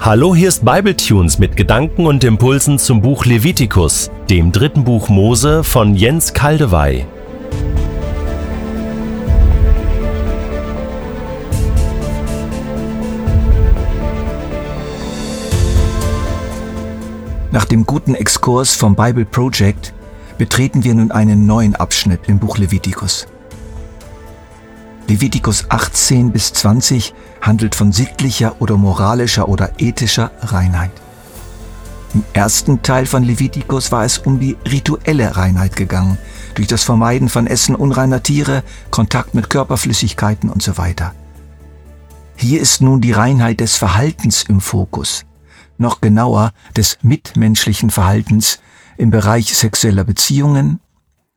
Hallo, hier ist Bibletunes mit Gedanken und Impulsen zum Buch Levitikus, dem dritten Buch Mose von Jens Kaldewey. Nach dem guten Exkurs vom Bible Project betreten wir nun einen neuen Abschnitt im Buch Levitikus. Levitikus 18 bis 20 handelt von sittlicher oder moralischer oder ethischer Reinheit. Im ersten Teil von Levitikus war es um die rituelle Reinheit gegangen, durch das Vermeiden von Essen unreiner Tiere, Kontakt mit Körperflüssigkeiten und so weiter. Hier ist nun die Reinheit des Verhaltens im Fokus, noch genauer des mitmenschlichen Verhaltens im Bereich sexueller Beziehungen,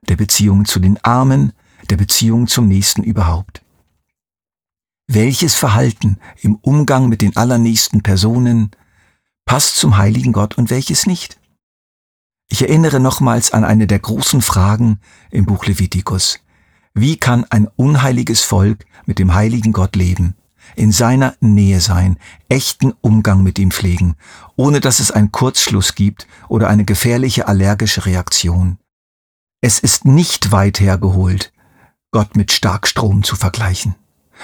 der Beziehungen zu den Armen, der Beziehung zum Nächsten überhaupt. Welches Verhalten im Umgang mit den allernächsten Personen passt zum heiligen Gott und welches nicht? Ich erinnere nochmals an eine der großen Fragen im Buch Levitikus. Wie kann ein unheiliges Volk mit dem heiligen Gott leben, in seiner Nähe sein, echten Umgang mit ihm pflegen, ohne dass es einen Kurzschluss gibt oder eine gefährliche allergische Reaktion? Es ist nicht weit hergeholt, Gott mit Starkstrom zu vergleichen.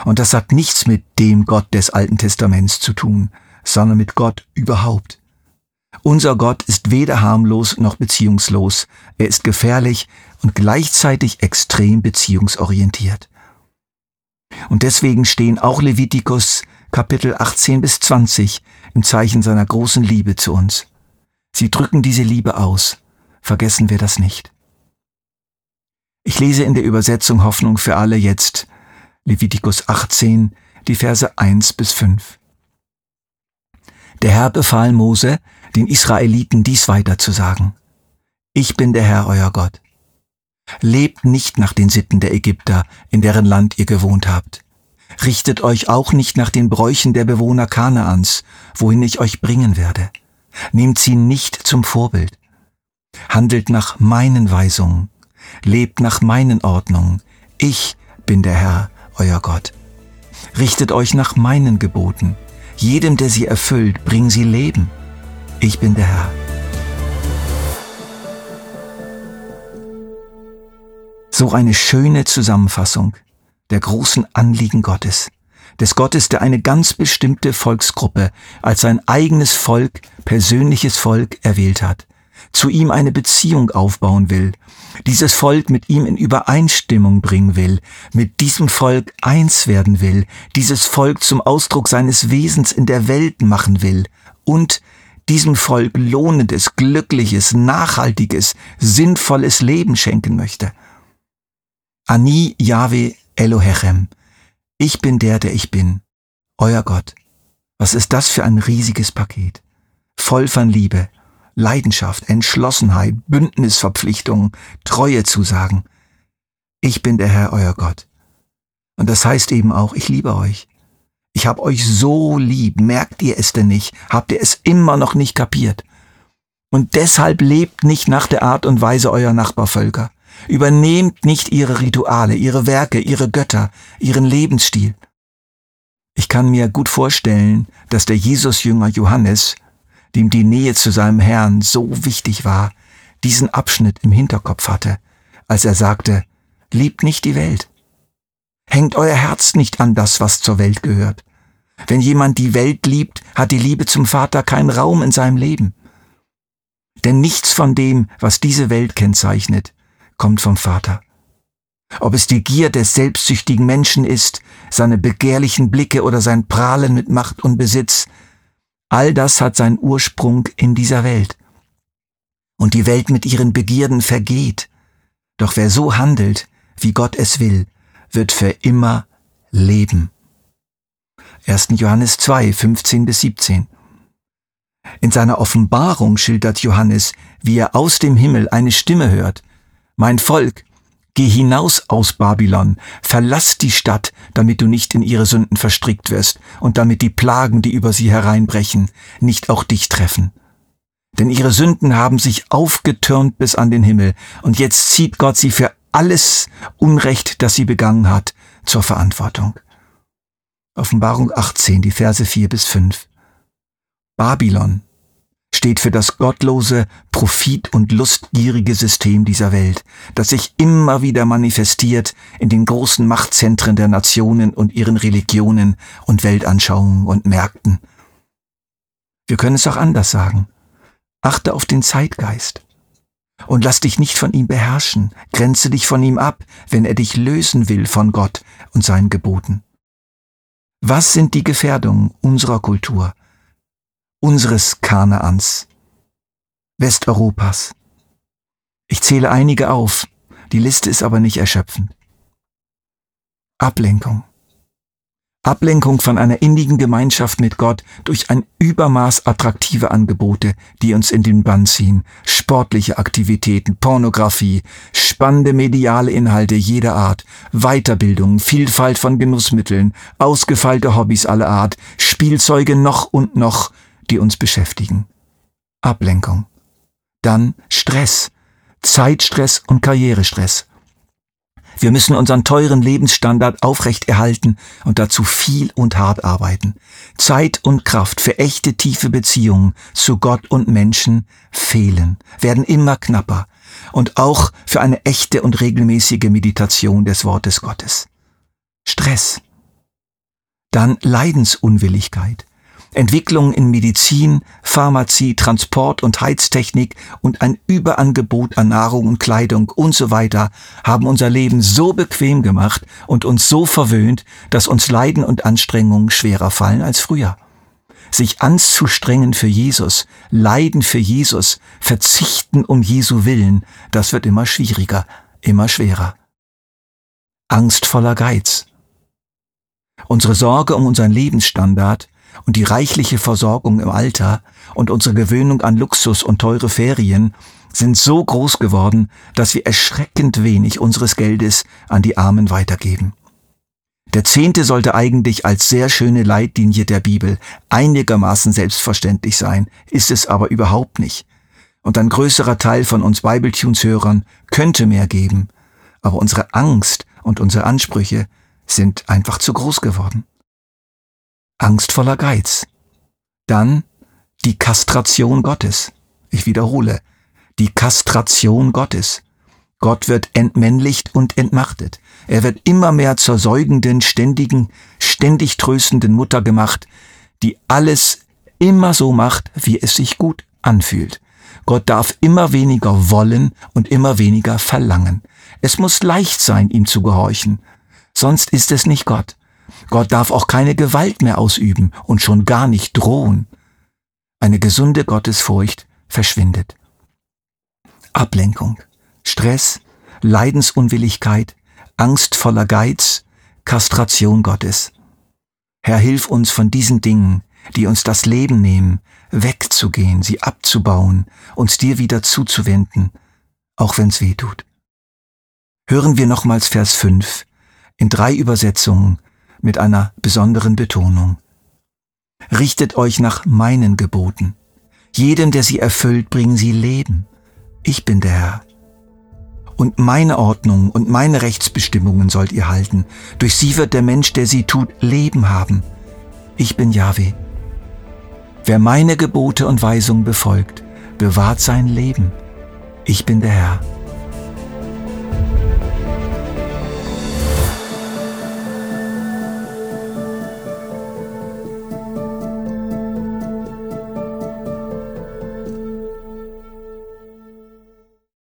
Und das hat nichts mit dem Gott des Alten Testaments zu tun, sondern mit Gott überhaupt. Unser Gott ist weder harmlos noch beziehungslos, er ist gefährlich und gleichzeitig extrem beziehungsorientiert. Und deswegen stehen auch Levitikus Kapitel 18 bis 20 im Zeichen seiner großen Liebe zu uns. Sie drücken diese Liebe aus. Vergessen wir das nicht. Ich lese in der Übersetzung Hoffnung für alle jetzt Levitikus 18, die Verse 1 bis 5. Der Herr befahl Mose, den Israeliten dies weiter zu sagen. Ich bin der Herr euer Gott. Lebt nicht nach den Sitten der Ägypter, in deren Land ihr gewohnt habt. Richtet euch auch nicht nach den Bräuchen der Bewohner Kanaans, wohin ich euch bringen werde. Nehmt sie nicht zum Vorbild. Handelt nach meinen Weisungen lebt nach meinen Ordnungen. Ich bin der Herr, euer Gott. Richtet euch nach meinen Geboten. Jedem, der sie erfüllt, bringen sie Leben. Ich bin der Herr. So eine schöne Zusammenfassung der großen Anliegen Gottes, des Gottes, der eine ganz bestimmte Volksgruppe als sein eigenes Volk, persönliches Volk erwählt hat, zu ihm eine Beziehung aufbauen will, dieses Volk mit ihm in Übereinstimmung bringen will, mit diesem Volk eins werden will, dieses Volk zum Ausdruck seines Wesens in der Welt machen will und diesem Volk lohnendes, glückliches, nachhaltiges, sinnvolles Leben schenken möchte. Ani Yahweh Elohechem, ich bin der, der ich bin, euer Gott. Was ist das für ein riesiges Paket? Voll von Liebe, Leidenschaft, Entschlossenheit, Bündnisverpflichtungen, Treue zusagen. Ich bin der Herr, euer Gott. Und das heißt eben auch, ich liebe euch. Ich hab euch so lieb, merkt ihr es denn nicht? Habt ihr es immer noch nicht kapiert? Und deshalb lebt nicht nach der Art und Weise eurer Nachbarvölker. Übernehmt nicht ihre Rituale, ihre Werke, ihre Götter, ihren Lebensstil. Ich kann mir gut vorstellen, dass der Jesusjünger Johannes dem die Nähe zu seinem Herrn so wichtig war, diesen Abschnitt im Hinterkopf hatte, als er sagte, liebt nicht die Welt. Hängt euer Herz nicht an das, was zur Welt gehört. Wenn jemand die Welt liebt, hat die Liebe zum Vater keinen Raum in seinem Leben. Denn nichts von dem, was diese Welt kennzeichnet, kommt vom Vater. Ob es die Gier des selbstsüchtigen Menschen ist, seine begehrlichen Blicke oder sein Prahlen mit Macht und Besitz, All das hat seinen Ursprung in dieser Welt. Und die Welt mit ihren Begierden vergeht. Doch wer so handelt, wie Gott es will, wird für immer leben. 1. Johannes 2, 15 bis 17. In seiner Offenbarung schildert Johannes, wie er aus dem Himmel eine Stimme hört. Mein Volk, Geh hinaus aus Babylon, verlass die Stadt, damit du nicht in ihre Sünden verstrickt wirst und damit die Plagen, die über sie hereinbrechen, nicht auch dich treffen. Denn ihre Sünden haben sich aufgetürmt bis an den Himmel, und jetzt zieht Gott sie für alles Unrecht, das sie begangen hat, zur Verantwortung. Offenbarung 18, die Verse 4 bis 5. Babylon steht für das gottlose, profit- und lustgierige System dieser Welt, das sich immer wieder manifestiert in den großen Machtzentren der Nationen und ihren Religionen und Weltanschauungen und Märkten. Wir können es auch anders sagen. Achte auf den Zeitgeist. Und lass dich nicht von ihm beherrschen, grenze dich von ihm ab, wenn er dich lösen will von Gott und seinen Geboten. Was sind die Gefährdungen unserer Kultur, unseres Kanaans, Westeuropas. Ich zähle einige auf, die Liste ist aber nicht erschöpfend. Ablenkung. Ablenkung von einer innigen Gemeinschaft mit Gott durch ein Übermaß attraktive Angebote, die uns in den Bann ziehen, sportliche Aktivitäten, Pornografie, spannende mediale Inhalte jeder Art, Weiterbildung, Vielfalt von Genussmitteln, ausgefeilte Hobbys aller Art, Spielzeuge noch und noch, die uns beschäftigen. Ablenkung. Dann Stress, Zeitstress und Karrierestress. Wir müssen unseren teuren Lebensstandard aufrechterhalten und dazu viel und hart arbeiten. Zeit und Kraft für echte tiefe Beziehungen zu Gott und Menschen fehlen, werden immer knapper und auch für eine echte und regelmäßige Meditation des Wortes Gottes. Stress. Dann Leidensunwilligkeit. Entwicklungen in Medizin, Pharmazie, Transport und Heiztechnik und ein Überangebot an Nahrung und Kleidung und so weiter haben unser Leben so bequem gemacht und uns so verwöhnt, dass uns Leiden und Anstrengungen schwerer fallen als früher. Sich anzustrengen für Jesus, leiden für Jesus, verzichten um Jesu Willen, das wird immer schwieriger, immer schwerer. Angstvoller Geiz. Unsere Sorge um unseren Lebensstandard und die reichliche Versorgung im Alter und unsere Gewöhnung an Luxus und teure Ferien sind so groß geworden, dass wir erschreckend wenig unseres Geldes an die Armen weitergeben. Der Zehnte sollte eigentlich als sehr schöne Leitlinie der Bibel einigermaßen selbstverständlich sein, ist es aber überhaupt nicht. Und ein größerer Teil von uns Bibletunes-Hörern könnte mehr geben, aber unsere Angst und unsere Ansprüche sind einfach zu groß geworden angstvoller Geiz. Dann die Kastration Gottes. Ich wiederhole, die Kastration Gottes. Gott wird entmännlicht und entmachtet. Er wird immer mehr zur säugenden, ständigen, ständig tröstenden Mutter gemacht, die alles immer so macht, wie es sich gut anfühlt. Gott darf immer weniger wollen und immer weniger verlangen. Es muss leicht sein, ihm zu gehorchen. Sonst ist es nicht Gott. Gott darf auch keine Gewalt mehr ausüben und schon gar nicht drohen. Eine gesunde Gottesfurcht verschwindet. Ablenkung, Stress, Leidensunwilligkeit, angstvoller Geiz, Kastration Gottes. Herr, hilf uns von diesen Dingen, die uns das Leben nehmen, wegzugehen, sie abzubauen, uns dir wieder zuzuwenden, auch wenn's weh tut. Hören wir nochmals Vers 5 in drei Übersetzungen mit einer besonderen Betonung. Richtet euch nach meinen Geboten. Jedem, der sie erfüllt, bringen sie Leben. Ich bin der Herr. Und meine Ordnung und meine Rechtsbestimmungen sollt ihr halten. Durch sie wird der Mensch, der sie tut, Leben haben. Ich bin Yahweh. Wer meine Gebote und Weisungen befolgt, bewahrt sein Leben. Ich bin der Herr.